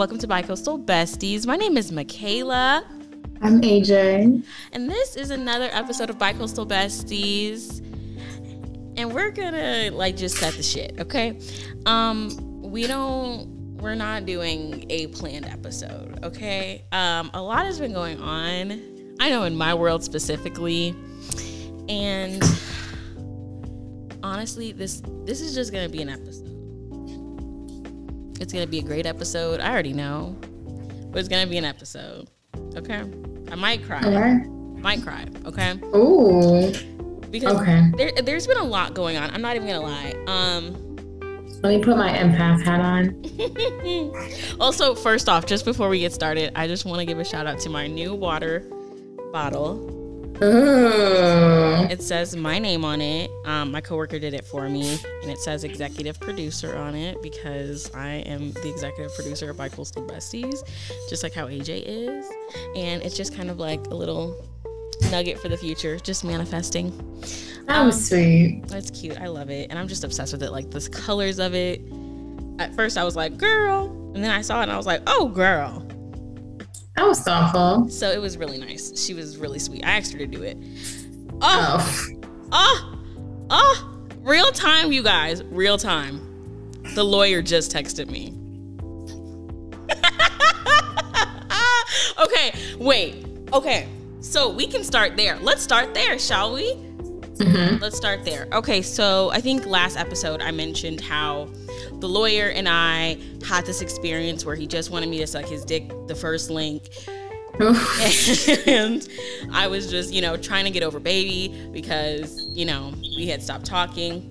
Welcome to Bicoastal Besties. My name is Mekaila. I'm AJ. And this is another episode of Bicoastal Besties. And we're gonna like just set the shit, okay? Um, we don't we're not doing a planned episode, okay? Um, a lot has been going on. I know in my world specifically. And honestly, this this is just gonna be an episode. It's gonna be a great episode. I already know, but it's gonna be an episode. Okay, I might cry. Okay. Might cry. Okay. Ooh. Because Okay. there, there's been a lot going on. I'm not even gonna lie. Um. Let me put my empath hat on. also, first off, just before we get started, I just want to give a shout out to my new water bottle. Ooh. It says my name on it. Um, my coworker did it for me, and it says executive producer on it because I am the executive producer of Bicoastal Besties, just like how AJ is. And it's just kind of like a little nugget for the future, just manifesting. That was sweet. That's cute. I love it, and I'm just obsessed with it. Like the colors of it. At first, I was like, "Girl," and then I saw it, and I was like, "Oh, girl." That was thoughtful. So it was really nice. She was really sweet. I asked her to do it. Oh, Oh. oh, oh! Real time, you guys. Real time. The lawyer just texted me. okay, wait. Okay, so we can start there. Let's start there, shall we? Mhm. Let's start there. Okay, so I think last episode I mentioned how the lawyer and I had this experience where he just wanted me to suck his dick the first link. and I was just, you know, trying to get over baby because, you know, we had stopped talking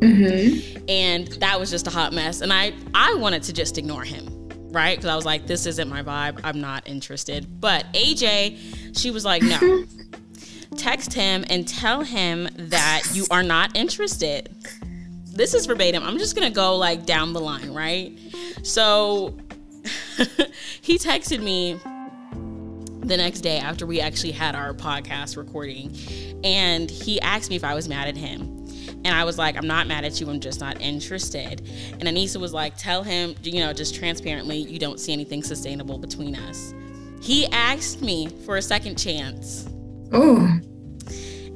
Mhm. and that was just a hot mess and I I wanted to just ignore him. Right? Cuz I was like this isn't my vibe. I'm not interested. But AJ, she was like, "No. Text him and tell him that you are not interested." This is verbatim. I'm just to go like down the line, right? So he texted me the next day after we actually had our podcast recording and he asked me if I was mad at him. And I was like, I'm not mad at you, I'm just not interested. And Anissa was like, tell him, you know, just transparently, you don't see anything sustainable between us. He asked me for a second chance Ooh.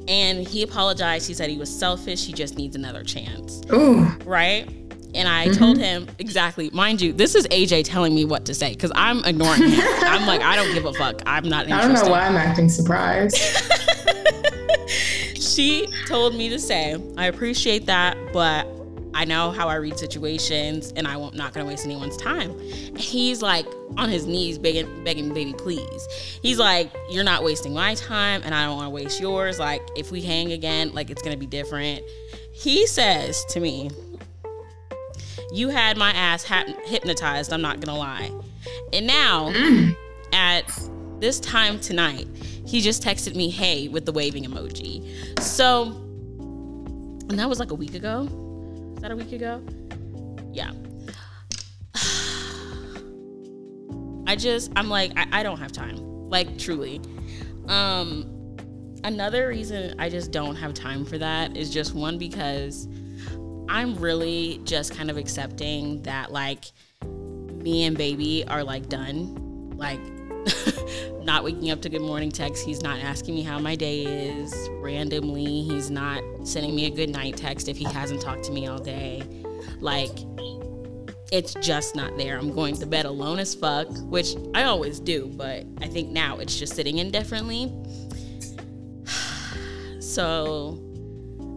and he apologized. He said he was selfish, he just needs another chance, Ooh. right? And I mm-hmm. told him exactly, mind you, this is AJ telling me what to say because I'm ignoring him. I'm like, I don't give a fuck. I'm not I don't know why I'm acting surprised. she told me to say, I appreciate that, but I know how I read situations and I won't not gonna waste anyone's time. He's like on his knees begging begging baby please. He's like, You're not wasting my time and I don't wanna waste yours. Like if we hang again, like it's gonna be different. He says to me, You had my ass hypnotized, I'm not gonna lie. And now at this time tonight, he just texted me, hey, with the waving emoji. So, and that was like a week ago. That a week ago? Yeah. I just, I'm like, I, I don't have time. Like, truly. Um, another reason I just don't have time for that is just one, because I'm really just kind of accepting that, like, me and baby are like done. Like, not waking up to good morning text. He's not asking me how my day is randomly. He's not sending me a good night text if he hasn't talked to me all day. Like, it's just not there. I'm going to bed alone as fuck, which I always do, but I think now it's just sitting indifferently. So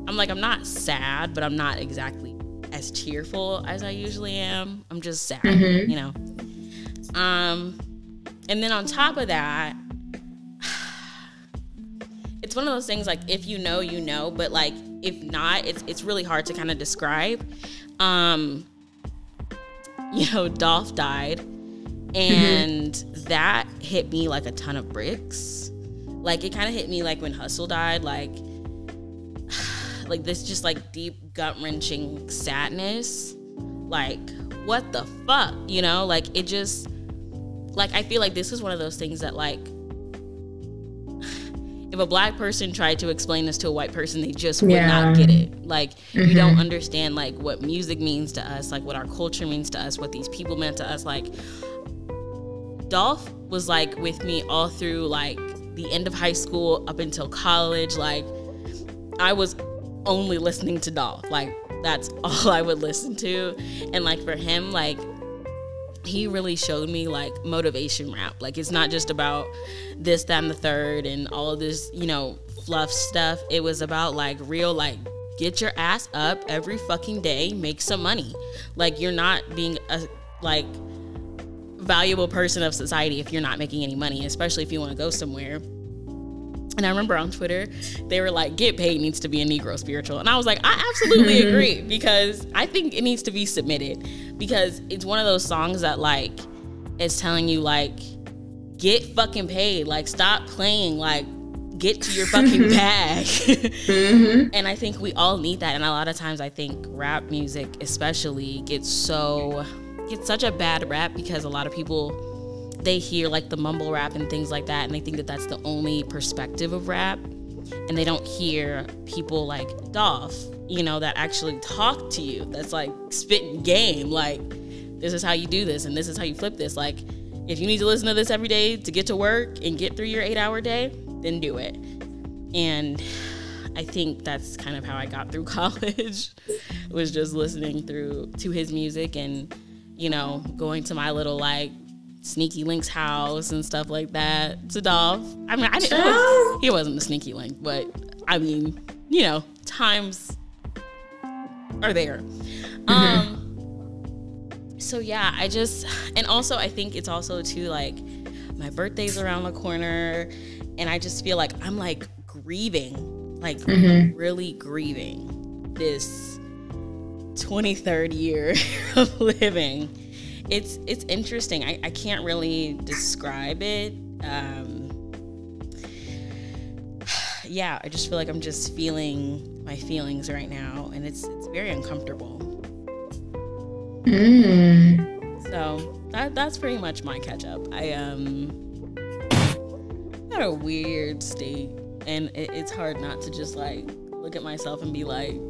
I'm like, I'm not sad, but I'm not exactly as cheerful as I usually am. I'm just sad, Mhm. you know. Um, and then on top of that, it's one of those things like if you know, you know, but like if not, it's it's really hard to kind of describe. Um, you know, Dolph died, and that hit me like a ton of bricks. Like it kind of hit me like when Hussle died, like like this just like deep gut wrenching sadness. Like what the fuck, you know? Like it just like I feel like this is one of those things that like if a black person tried to explain this to a white person, they just would Yeah. not get it. Like you don't mm-hmm. understand like what music means to us, like what our culture means to us, what these people meant to us. Like Dolph was like with me all through like the end of high school up until college. Like I was only listening to Dolph. Like that's all I would listen to. And like for him, like he really showed me like motivation rap. Like it's not just about this, that, and the third and all of this, you know, fluff stuff. It was about like real like get your ass up every fucking day, make some money. Like you're not being a like valuable person of society if you're not making any money, especially if you want to go somewhere. And I remember on Twitter, they were like, get paid needs to be a Negro spiritual. And I was like, I absolutely agree because I think it needs to be submitted because it's one of those songs that, like, is telling you, like, get fucking paid. Like, stop playing. Like, get to your fucking bag. Mm-hmm. And I think we all need that. And a lot of times, I think rap music, especially, gets so, gets such a bad rap because a lot of people they hear like the mumble rap and things like that and they think that that's the only perspective of rap and they don't hear people like Dolph, you know, that actually talk to you. That's like spitting game. Like, this is how you do this and this is how you flip this. Like, if you need to listen to this every day to get to work and get through your eight hour day, then do it. And I think that's kind of how I got through college was just listening through to his music and, you know, going to my little like Sneaky Link's house and stuff like that. Dolph. I mean, I didn't. He, was, he wasn't a Sneaky Link, but I mean, you know, times are there. Um. So yeah, I just and also I think it's also too like my birthday's around the corner, and I just feel like I'm like grieving, like really grieving this 23rd year of living it's it's interesting. I, I can't really describe it. Um, yeah, I just feel like I'm just feeling my feelings right now, and it's it's very uncomfortable. Mm. So that that's pretty much my catch up. I um got a weird state, and it, it's hard not to just like look at myself and be like.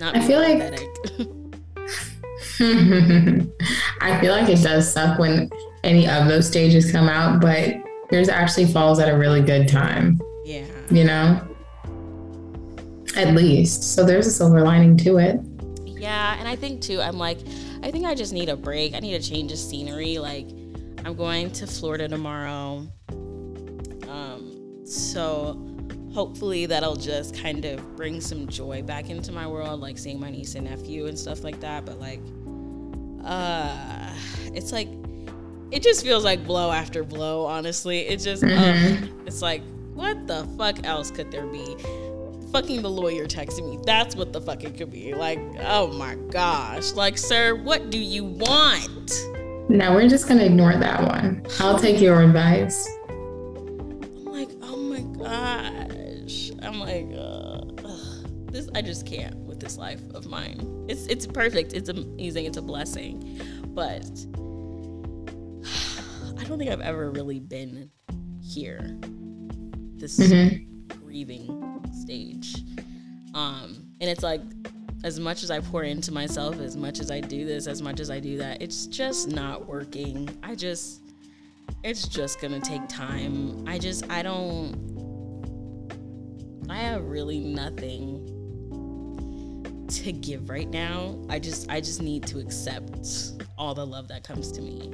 Not I feel like- I feel like it does suck when any of those stages come out, but yours actually falls at a really good time, yeah. you know? At least. So there's a silver lining to it. Yeah, and I think too, I'm like, I think I just need a break. I need a change of scenery. Like, I'm going to Florida tomorrow. Um, so hopefully that'll just kind of bring some joy back into my world, like seeing my niece and nephew and stuff like that. But like, uh, it's like, it just feels like blow after blow, honestly. It just, ugh. it's like, what the fuck else could there be? fucking the lawyer texting me. That's what the fuck it could be. Like, oh my gosh. Like, sir, what do you want? No, we're just gonna ignore that one. I'll take your advice. Gosh. I'm like, uh, ugh. this I just can't with this life of mine. It's it's perfect. It's amazing. It's a blessing, but I don't think I've ever really been here. This grieving stage. Um, and it's like as much as I pour into myself, as much as I do this, as much as I do that, it's just not working. I just it's just gonna take time. I just I don't I have really nothing to give right now. I just I just need to accept all the love that comes to me.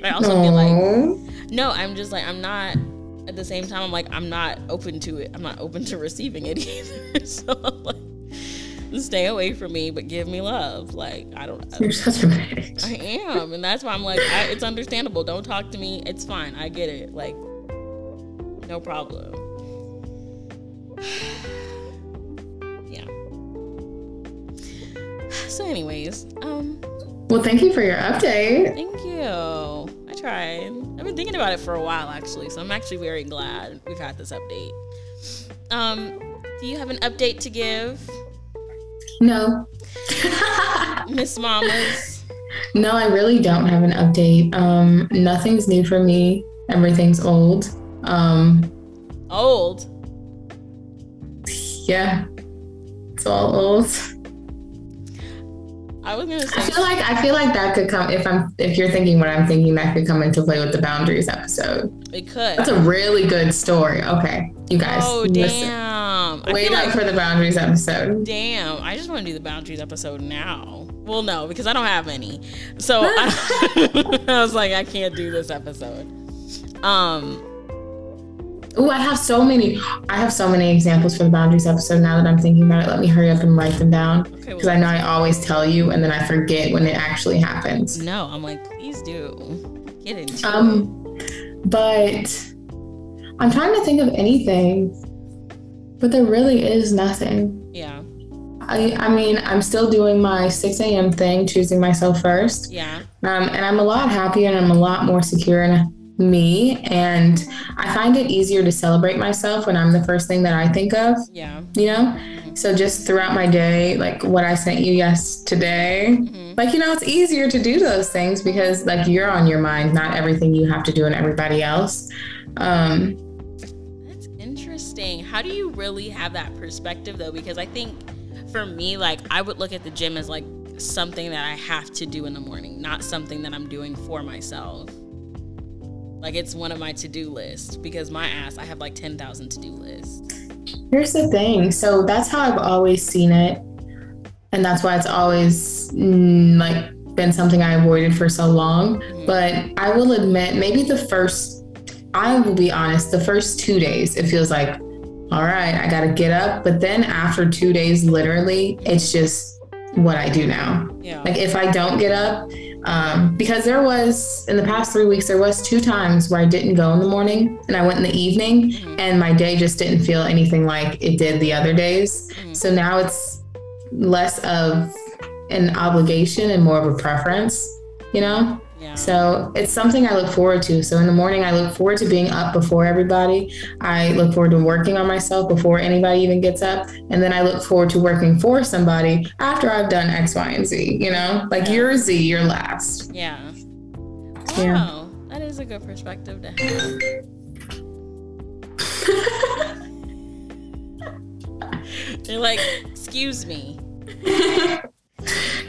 But I also feel like no, I'm just like I'm not at the same time I'm like I'm not open to it. I'm not open to receiving it either. so I'm like stay away from me but give me love. Like I don't I, You're such a bitch. I am and that's why I'm like I, it's understandable. Don't talk to me. It's fine. I get it. Like no problem. yeah. So anyways, um Well, thank you for your update. Thank you. I tried. I've been thinking about it for a while actually, so I'm actually very glad we've had this update. Um, do you have an update to give, No. Miss Mamas? No, I really don't have an update. Um, nothing's new for me. Everything's old. Um, old. Yeah, it's all old. I was gonna say. I feel like I feel like that could come if I'm if you're thinking what I'm thinking that could come into play with the boundaries episode. It could. That's a really good story. Okay, you guys. Oh damn! Wait up like, for the boundaries episode. Damn! I just want to do the boundaries episode now. Well, no, because I don't have any. So I, I was like, I can't do this episode. Um, Oh, I have so many. I have so many examples for the boundaries episode now that I'm thinking about it. Let me hurry up and write them down because okay, well, I know I always tell you and then I forget when it actually happens. No, I'm like, please do get into um, it. But I'm trying to think of anything, but there really is nothing. Yeah. I, I mean, I'm still doing my 6 a.m. thing, choosing myself first. Yeah. Um, and I'm a lot happier and I'm a lot more secure and me and I find it easier to celebrate myself when I'm the first thing that I think of. Yeah. You know? So just throughout my day, like what I sent you yesterday, mm-hmm. like you know, it's easier to do those things because like you're on your mind, not everything you have to do and everybody else. Um That's interesting. How do you really have that perspective though? Because I think for me, like I would look at the gym as like something that I have to do in the morning, not something that I'm doing for myself. Like it's one of my to-do lists because my ass, I have like 10,000 to-do lists. Here's the thing. So that's how I've always seen it. And that's why it's always mm, like been something I avoided for so long. Mm-hmm. But I will admit, maybe the first, I will be honest, the first two days, it feels like, all right, I got to get up. But then after two days, literally, it's just what I do now. Yeah. Like if I don't get up, um, because there was in the past three weeks there was two times where i didn't go in the morning and i went in the evening mm-hmm. and my day just didn't feel anything like it did the other days mm-hmm. so now it's less of an obligation and more of a preference you know so it's something I look forward to. So in the morning, I look forward to being up before everybody. I look forward to working on myself before anybody even gets up. And then I look forward to working for somebody after I've done X, Y, and Z. You know, like yeah. you're Z, you're last. Yeah. Wow. Yeah. That is a good perspective to have. You're like, excuse me.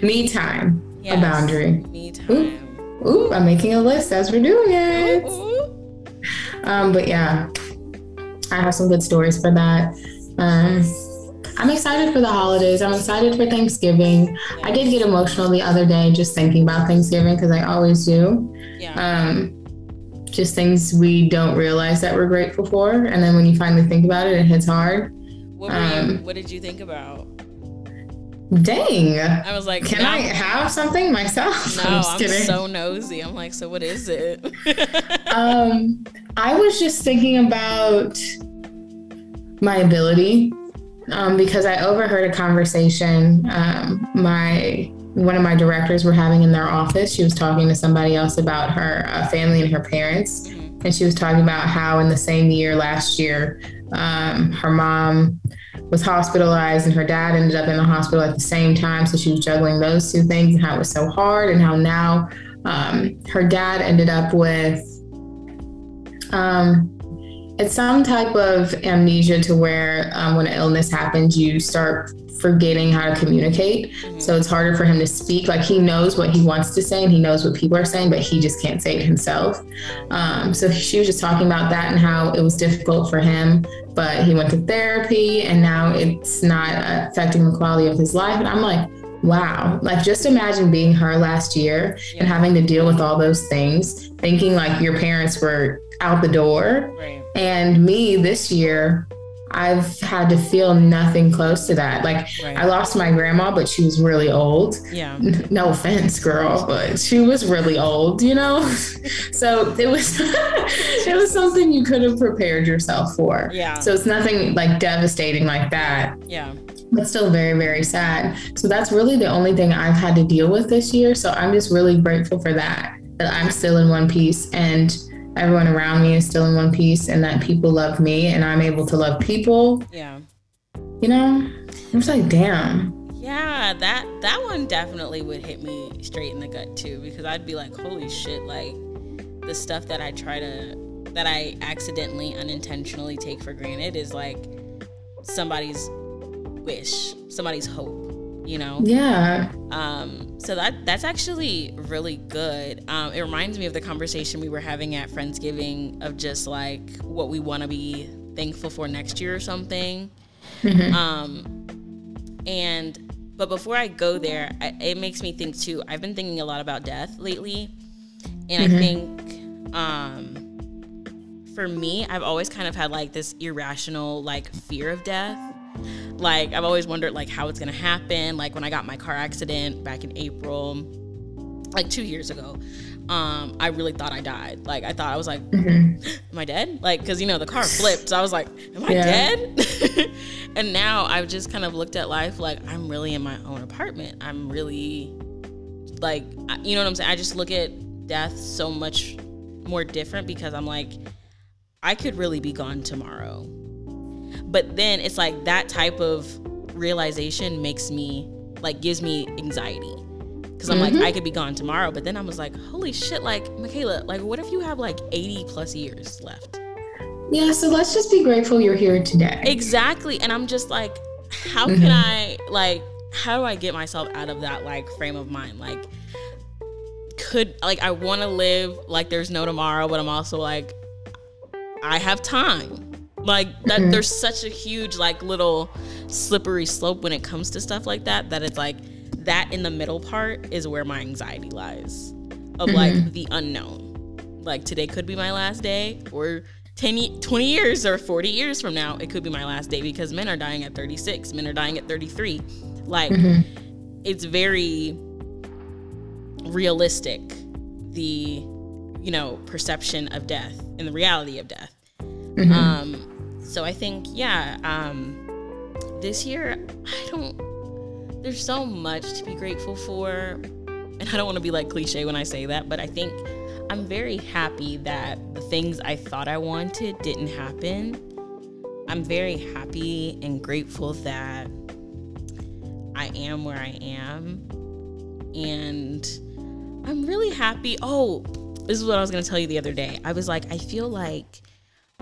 me time. Yes, a boundary. Me time. Ooh. Ooh, I'm making a list as we're doing it. Um, but yeah, I have some good stories for that. Um, I'm excited for the holidays. I'm excited for Thanksgiving. I did get emotional the other day just thinking about Thanksgiving because I always do. Yeah. Um, just things we don't realize that we're grateful for, and then when you finally think about it, it hits hard. What, um, you, what did you think about? Dang. I was like, can I have something myself? No, I'm, I'm so nosy. I'm like, so what is it? um, I was just thinking about my ability um, because I overheard a conversation um, my one of my directors were having in their office. She was talking to somebody else about her uh, family and her parents, mm-hmm. and she was talking about how in the same year last year, um, her mom was hospitalized and her dad ended up in the hospital at the same time. So she was juggling those two things and how it was so hard and how now um, her dad ended up with um, it's some type of amnesia to where um, when an illness happens, you start forgetting how to communicate. So it's harder for him to speak. Like he knows what he wants to say and he knows what people are saying, but he just can't say it himself. Um, so she was just talking about that and how it was difficult for him, but he went to therapy and now it's not affecting the quality of his life. And I'm like, wow, like just imagine being her last year yeah. and having to deal with all those things, thinking like your parents were out the door. Right. And me this year, I've had to feel nothing close to that. Like right. I lost my grandma, but she was really old. Yeah. No offense, girl, but she was really old, you know? so it was it was something you could have prepared yourself for. Yeah. So it's nothing like devastating like that. Yeah. But still very, very sad. So that's really the only thing I've had to deal with this year. So I'm just really grateful for that. That I'm still in one piece and everyone around me is still in one piece and that people love me and I'm able to love people. Yeah. You know? I'm just like, damn. Yeah, that that one definitely would hit me straight in the gut too because I'd be like, holy shit, like the stuff that I try to that I accidentally, unintentionally take for granted is like somebody's wish, somebody's hope, you know? Yeah. Um, so that that's actually really good. Um, it reminds me of the conversation we were having at Friendsgiving of just like what we want to be thankful for next year or something. Mm-hmm. Um, and but before I go there, I, it makes me think too. I've been thinking a lot about death lately, and mm-hmm. I think um, for me, I've always kind of had like this irrational like fear of death. Like I've always wondered like how it's gonna happen. Like when I got my car accident back in April, like two years ago, um, I really thought I died. Like I thought I was like, mm-hmm. am I dead? Like because you know the car flipped, so I was like, am I yeah. dead? and now I've just kind of looked at life like I'm really in my own apartment. I'm really like you know what I'm saying. I just look at death so much more different because I'm like, I could really be gone tomorrow. But then it's like that type of realization makes me like gives me anxiety because I'm mm-hmm. like I could be gone tomorrow, but then I was like, holy shit, like Mekaila, like what if you have like 80 plus years left? Yeah, so let's just be grateful you're here today. Exactly, and I'm just like, how mm-hmm. can I like how do I get myself out of that like frame of mind? Like could like I want to live like there's no tomorrow, but I'm also like I have time. Like that mm-hmm. there's such a huge like little slippery slope when it comes to stuff like that that it's like that in the middle part is where my anxiety lies of mm-hmm. like the unknown. Like today could be my last day or 10 20 years or 40 years from now it could be my last day because men are dying at 36, men are dying at 33. Like mm-hmm. it's very realistic the you know perception of death and the reality of death. Mm-hmm. Um so I think yeah, um this year I don't there's so much to be grateful for. And I don't want to be like cliche when I say that, but I think I'm very happy that the things I thought I wanted didn't happen. I'm very happy and grateful that I am where I am. And I'm really happy. Oh, this is what I was going to tell you the other day. I was like, I feel like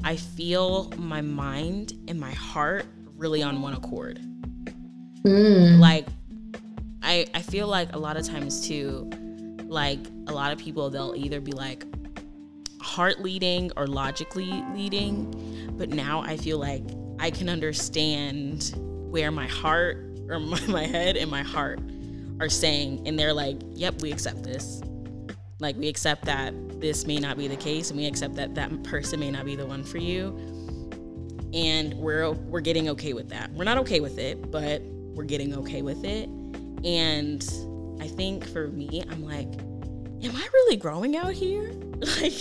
I feel my mind and my heart really on one accord. Mm. Like I I feel like a lot of times too, like a lot of people they'll either be like heart leading or logically leading, but now I feel like I can understand where my heart or my, my head and my heart are saying and they're like, "Yep, we accept this." Like we accept that this may not be the case and we accept that that person may not be the one for you. And we're we're getting okay with that. We're not okay with it, but we're getting okay with it. And I think for me, I'm like, am I really growing out here? like,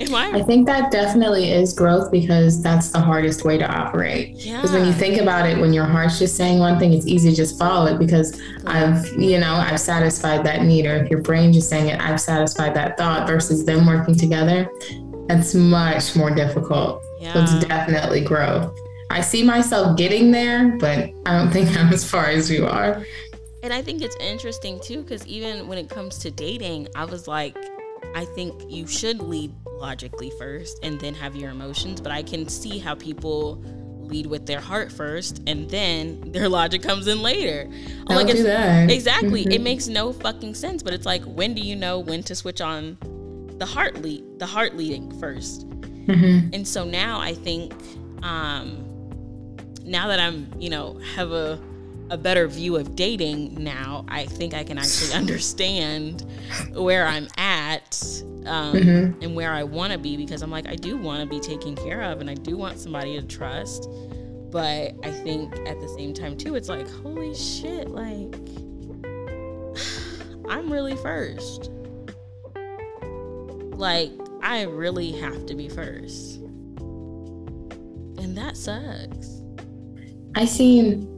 am I? I think that definitely is growth because that's the hardest way to operate. Yeah. Because when you think about it, when your heart's just saying one thing, it's easy to just follow it because I've, you know, I've satisfied that need. Or if your brain just saying it, I've satisfied that thought versus them working together, that's much more difficult. Yeah. So it's definitely growth. I see myself getting there, but I don't think I'm as far as you are. And I think it's interesting too, because even when it comes to dating, I was like, I think you should lead logically first and then have your emotions. But I can see how people lead with their heart first and then their logic comes in later. I'm like, do that. Exactly. Mm-hmm. It makes no fucking sense. But it's like, when do you know when to switch on the heart lead, the heart leading 1st mm-hmm. And so now I think, um, now that I'm, you know, have a a better view of dating now, I think I can actually understand where I'm at um, mm-hmm. and where I want to be because I'm like, I do want to be taken care of and I do want somebody to trust. But I think at the same time, too, it's like, holy shit, like, I'm really first. Like, I really have to be first. And that sucks. I seen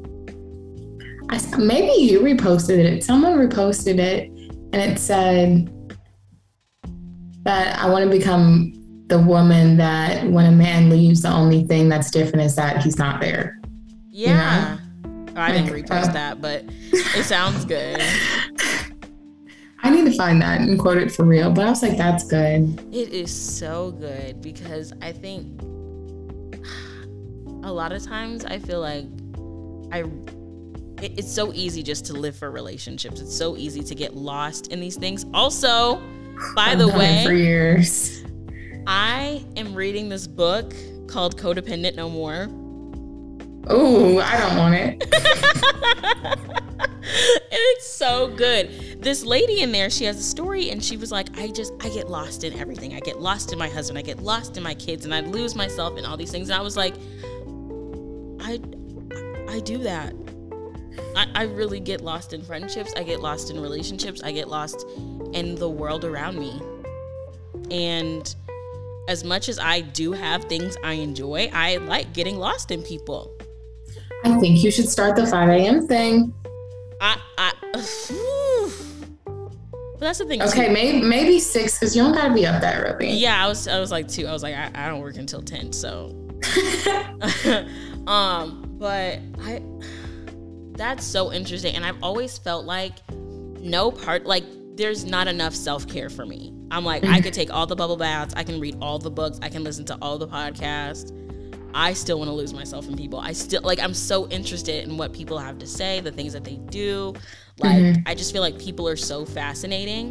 I, maybe you reposted it. Someone reposted it and it said that I want to become the woman that when a man leaves, the only thing that's different is that he's not there. Yeah. You know? oh, I didn't repost uh, that, but it sounds good. I need to find that and quote it for real. But I was like, that's good. It is so good because I think a lot of times I feel like I it's so easy just to live for relationships. It's so easy to get lost in these things. Also, by the way, for years. I am reading this book called Codependent No More. Oh, I don't want it. it's so good. This lady in there, she has a story and she was like, I just, I get lost in everything. I get lost in my husband. I get lost in my kids and I lose myself in all these things. And I was like, I, I do that. I, I really get lost in friendships. I get lost in relationships. I get lost in the world around me. And as much as I do have things I enjoy, I like getting lost in people. I think you should start the 5 a.m. thing. I, I, but that's the thing. Okay, too. maybe maybe six because you don't gotta be up that early. Yeah, I was I was like two. I was like I, I don't work until ten, so. um, but I, that's so interesting, and I've always felt like no part like there's not enough self care for me. I'm like I could take all the bubble baths, I can read all the books, I can listen to all the podcasts. I still want to lose myself in people. I still like I'm so interested in what people have to say, the things that they do. Like mm-hmm. I just feel like people are so fascinating.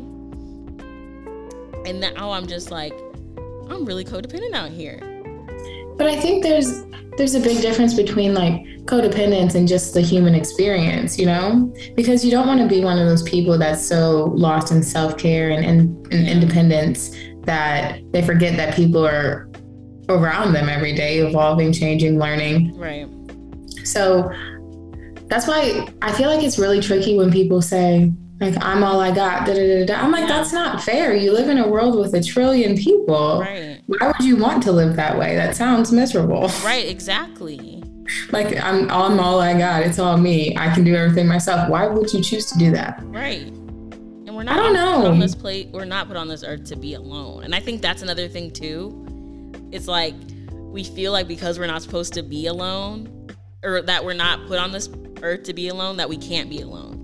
And now I'm just like I'm really codependent out here. But I think there's there's a big difference between like codependence and just the human experience, you know? Because you don't want to be one of those people that's so lost in self-care and, and, and independence that they forget that people are around them every day, evolving, changing, learning. Right. So that's why I feel like it's really tricky when people say, like, I'm all I got. Da, da, da, I'm like, yeah. that's not fair. You live in a world with a trillion people. Right. Why would you want to live that way? That sounds miserable. Right, exactly. like I'm, I'm all I got. It's all me. I can do everything myself. Why would you choose to do that? Right. And we're not I don't know. on this plate. We're not put on this earth to be alone. And I think that's another thing too it's like we feel like because we're not supposed to be alone or that we're not put on this earth to be alone that we can't be alone.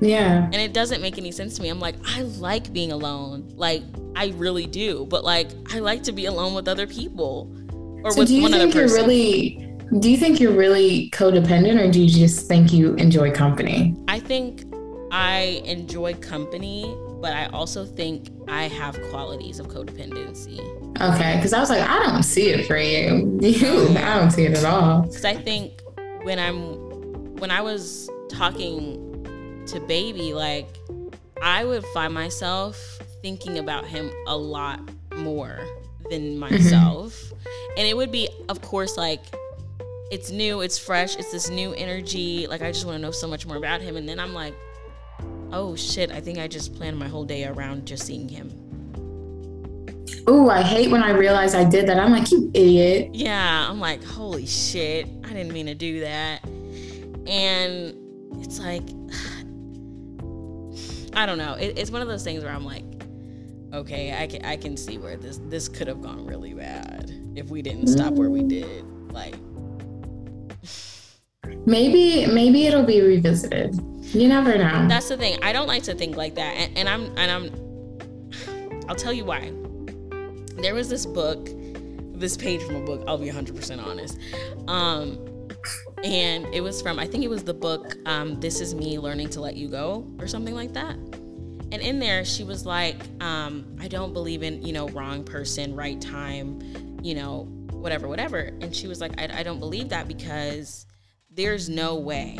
Yeah. And it doesn't make any sense to me. I'm like, I like being alone. Like I really do. But like I like to be alone with other people. Or so with do you think. You're really do you think you're really codependent or do you just think you enjoy company? I think I enjoy company, but I also think I have qualities of codependency. Okay, because I was like, I don't see it for you. You, I don't see it at all. Because I think when I'm, when I was talking to baby, like I would find myself thinking about him a lot more than mm-hmm. myself, mm-hmm. and it would be, of course, like it's new, it's fresh, it's this new energy. Like I just want to know so much more about him, and then I'm like, oh shit, I think I just planned my whole day around just seeing him Oh, I hate when I realize I did that. I'm like, you idiot. Yeah, I'm like, holy shit, I didn't mean to do that. And it's like, I don't know. It, it's one of those things where I'm like, okay, I can I can see where this this could have gone really bad if we didn't stop where we did. Like, maybe maybe it'll be revisited. You never know. That's the thing. I don't like to think like that, and, and I'm and I'm. I'll tell you why there was this book, this page from a book, I'll be 100% honest. Um, and it was from, I think it was the book, um, This Is Me Learning to Let You Go, or something like that. And in there, she was like, um, I don't believe in, you know, wrong person, right time, you know, whatever, whatever. And she was like, I, I don't believe that because there's no way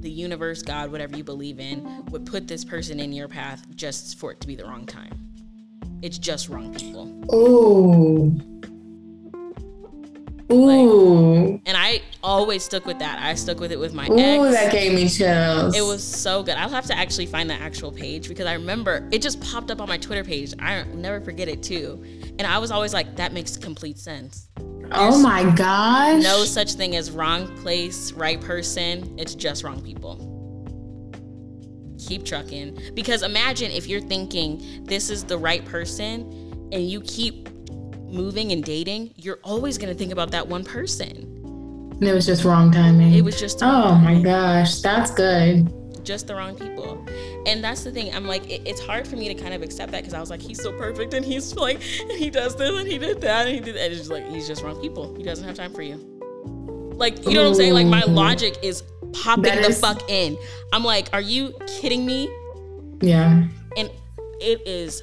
the universe, God, whatever you believe in, would put this person in your path just for it to be the wrong time. It's just wrong people. Ooh. Ooh. Like, and I always stuck with that. I stuck with it with my Ooh, ex. that gave me chills. It was so good. I'll have to actually find the actual page because I remember it just popped up on my Twitter page. I never forget it too. And I was always like, that makes complete sense. Oh There's oh my gosh. No such thing as wrong place, right person. It's just wrong people keep trucking. Because imagine if you're thinking this is the right person and you keep moving and dating, you're always going to think about that one person. And it was just wrong timing. It was just. Oh my gosh, that's good. just the wrong people. And that's the thing. I'm like, it, it's hard for me to kind of accept that because I was like, he's so perfect and he's like, and he does this and he did that and he did that. And it's just like, he's just wrong people. He doesn't have time for you. Like, you know what I'm saying? Like, my logic is popping that the is- fuck in. I'm like, are you kidding me? Yeah. And it is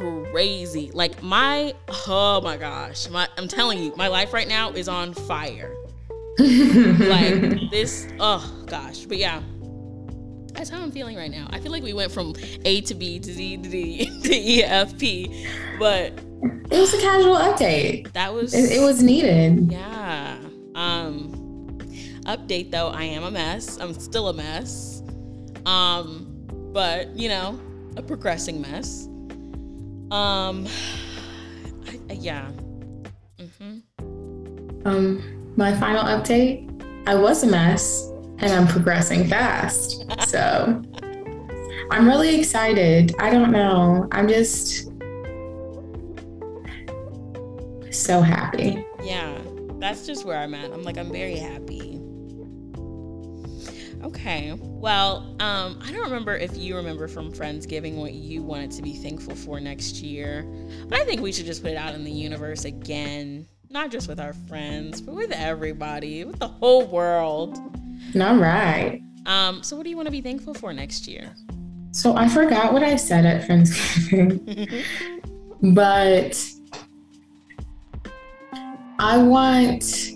crazy. Like my oh my gosh, my I'm telling you, my life right now is on fire. like this, oh gosh. But yeah. That's how I'm feeling right now. I feel like we went from A to B to Z to D to E F P, but it was a casual update. That was it, it was needed. Yeah. Um update though, I am a mess. I'm still a mess. Um but, you know, a progressing mess. Um, I, yeah. Mm-hmm. Um, my final update I was a mess and I'm progressing fast. So I'm really excited. I don't know. I'm just so happy. Yeah, that's just where I'm at. I'm like, I'm very happy. Okay. Well, um, I don't remember if you remember from Friendsgiving what you wanted to be thankful for next year, but I think we should just put it out in the universe again, not just with our friends, but with everybody, with the whole world. All right. Um, so what do you want to be thankful for next year? So I forgot what I said at Friendsgiving, but I want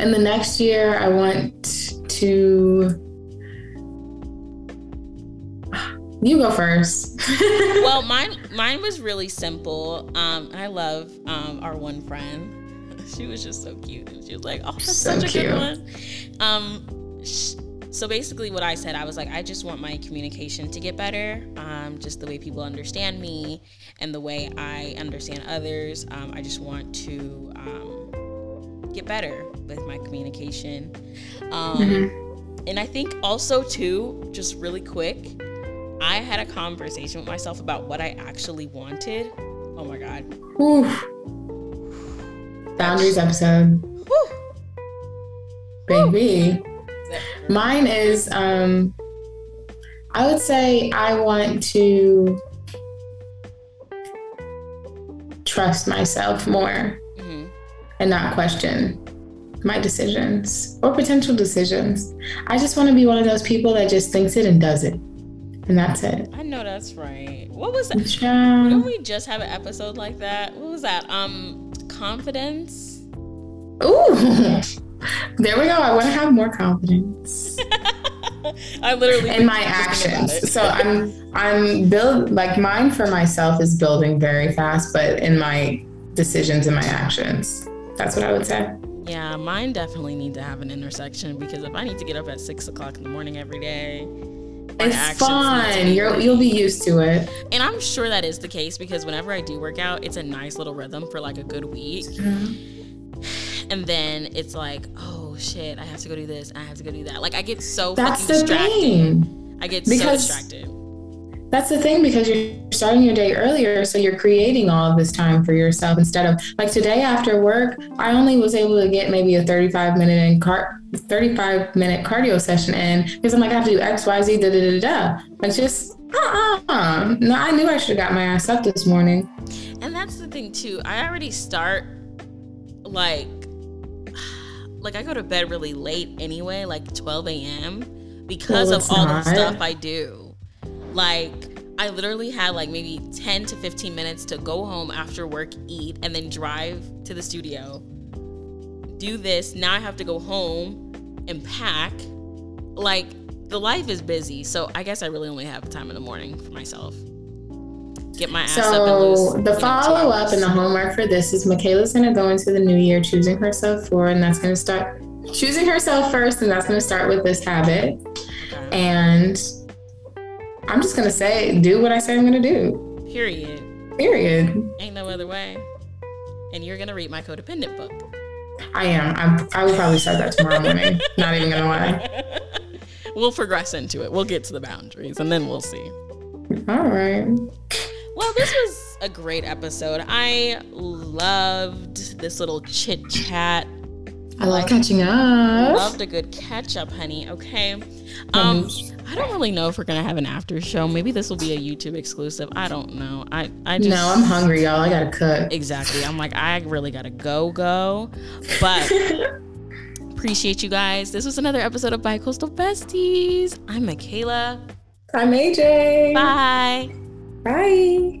in the next year, I want to You go first. well, mine mine was really simple. Um, I love um, our one friend. She was just so cute, and she was like, "Oh, that's so such a cute. good one." Um, sh- so basically, what I said, I was like, I just want my communication to get better. Um, just the way people understand me and the way I understand others. Um, I just want to um, get better with my communication. Um, mm-hmm. And I think also too, just really quick I had a conversation with myself about what I actually wanted. Oh my god. Oof. Boundaries episode. Whew. Baby. Mine is um I would say I want to trust myself more. And not question my decisions or potential decisions. I just want to be one of those people that just thinks it and does it and that's it. I know that's right. What was that? Didn't we just have an episode like that? What was that? Um, confidence. Ooh, there we go. I want to have more confidence. I literally in my actions. so I'm I'm build like mine for myself is building very fast, but in my decisions and my actions, that's what I would say. Yeah, mine definitely need to have an intersection because if I need to get up at six o'clock in the morning every day, it's fine. You'll you'll be used to it. And I'm sure that is the case because whenever I do work out, it's a nice little rhythm for like a good week. Mm-hmm. And then it's like, oh shit, I have to go do this, I have to go do that. Like I get so That's fucking distracted. Thing. I get because so distracted. That's the thing because you're starting your day earlier, so you're creating all of this time for yourself instead of like today after work, I only was able to get maybe a 35 minute in car 35 minute cardio session in because I'm like, I have to do X, Y, Z, da da da da. Like just uh-uh. No, I knew I should have got my ass up this morning. And that's the thing too. I already start like like I go to bed really late anyway, like 12 a.m. because of all not. the stuff I do. Like, I literally had like maybe 10 to 15 minutes to go home after work, eat, and then drive to the studio. Do this. Now I have to go home and pack. Like, the life is busy. So I guess I really only have time in the morning for myself. Get my ass so up and lose. The follow up and the homework for this is Mekaila's going to go into the new year choosing herself for, and that's going to start choosing herself first, and that's going to start with this habit. Okay. And I'm just gonna say, do what I say I'm gonna do. Period. Period. Ain't no other way. And you're gonna read my codependent book. I am. I'm, I will probably start that tomorrow morning. Not even gonna lie. We'll progress into it. We'll get to the boundaries, and then we'll see. All right. Well, this was a great episode. I loved this little chit chat I love catching up. Loved a good catch up, honey. Okay. Um, I don't really know if we're gonna have an after show. Maybe this will be a YouTube exclusive. I don't know. I I just no, I'm hungry, y'all. I gotta cook. exactly. I'm like I really gotta go go, but. Appreciate you guys. This was another episode of Bicoastal Besties. I'm Mekaila. I'm AJ. Bye. Bye.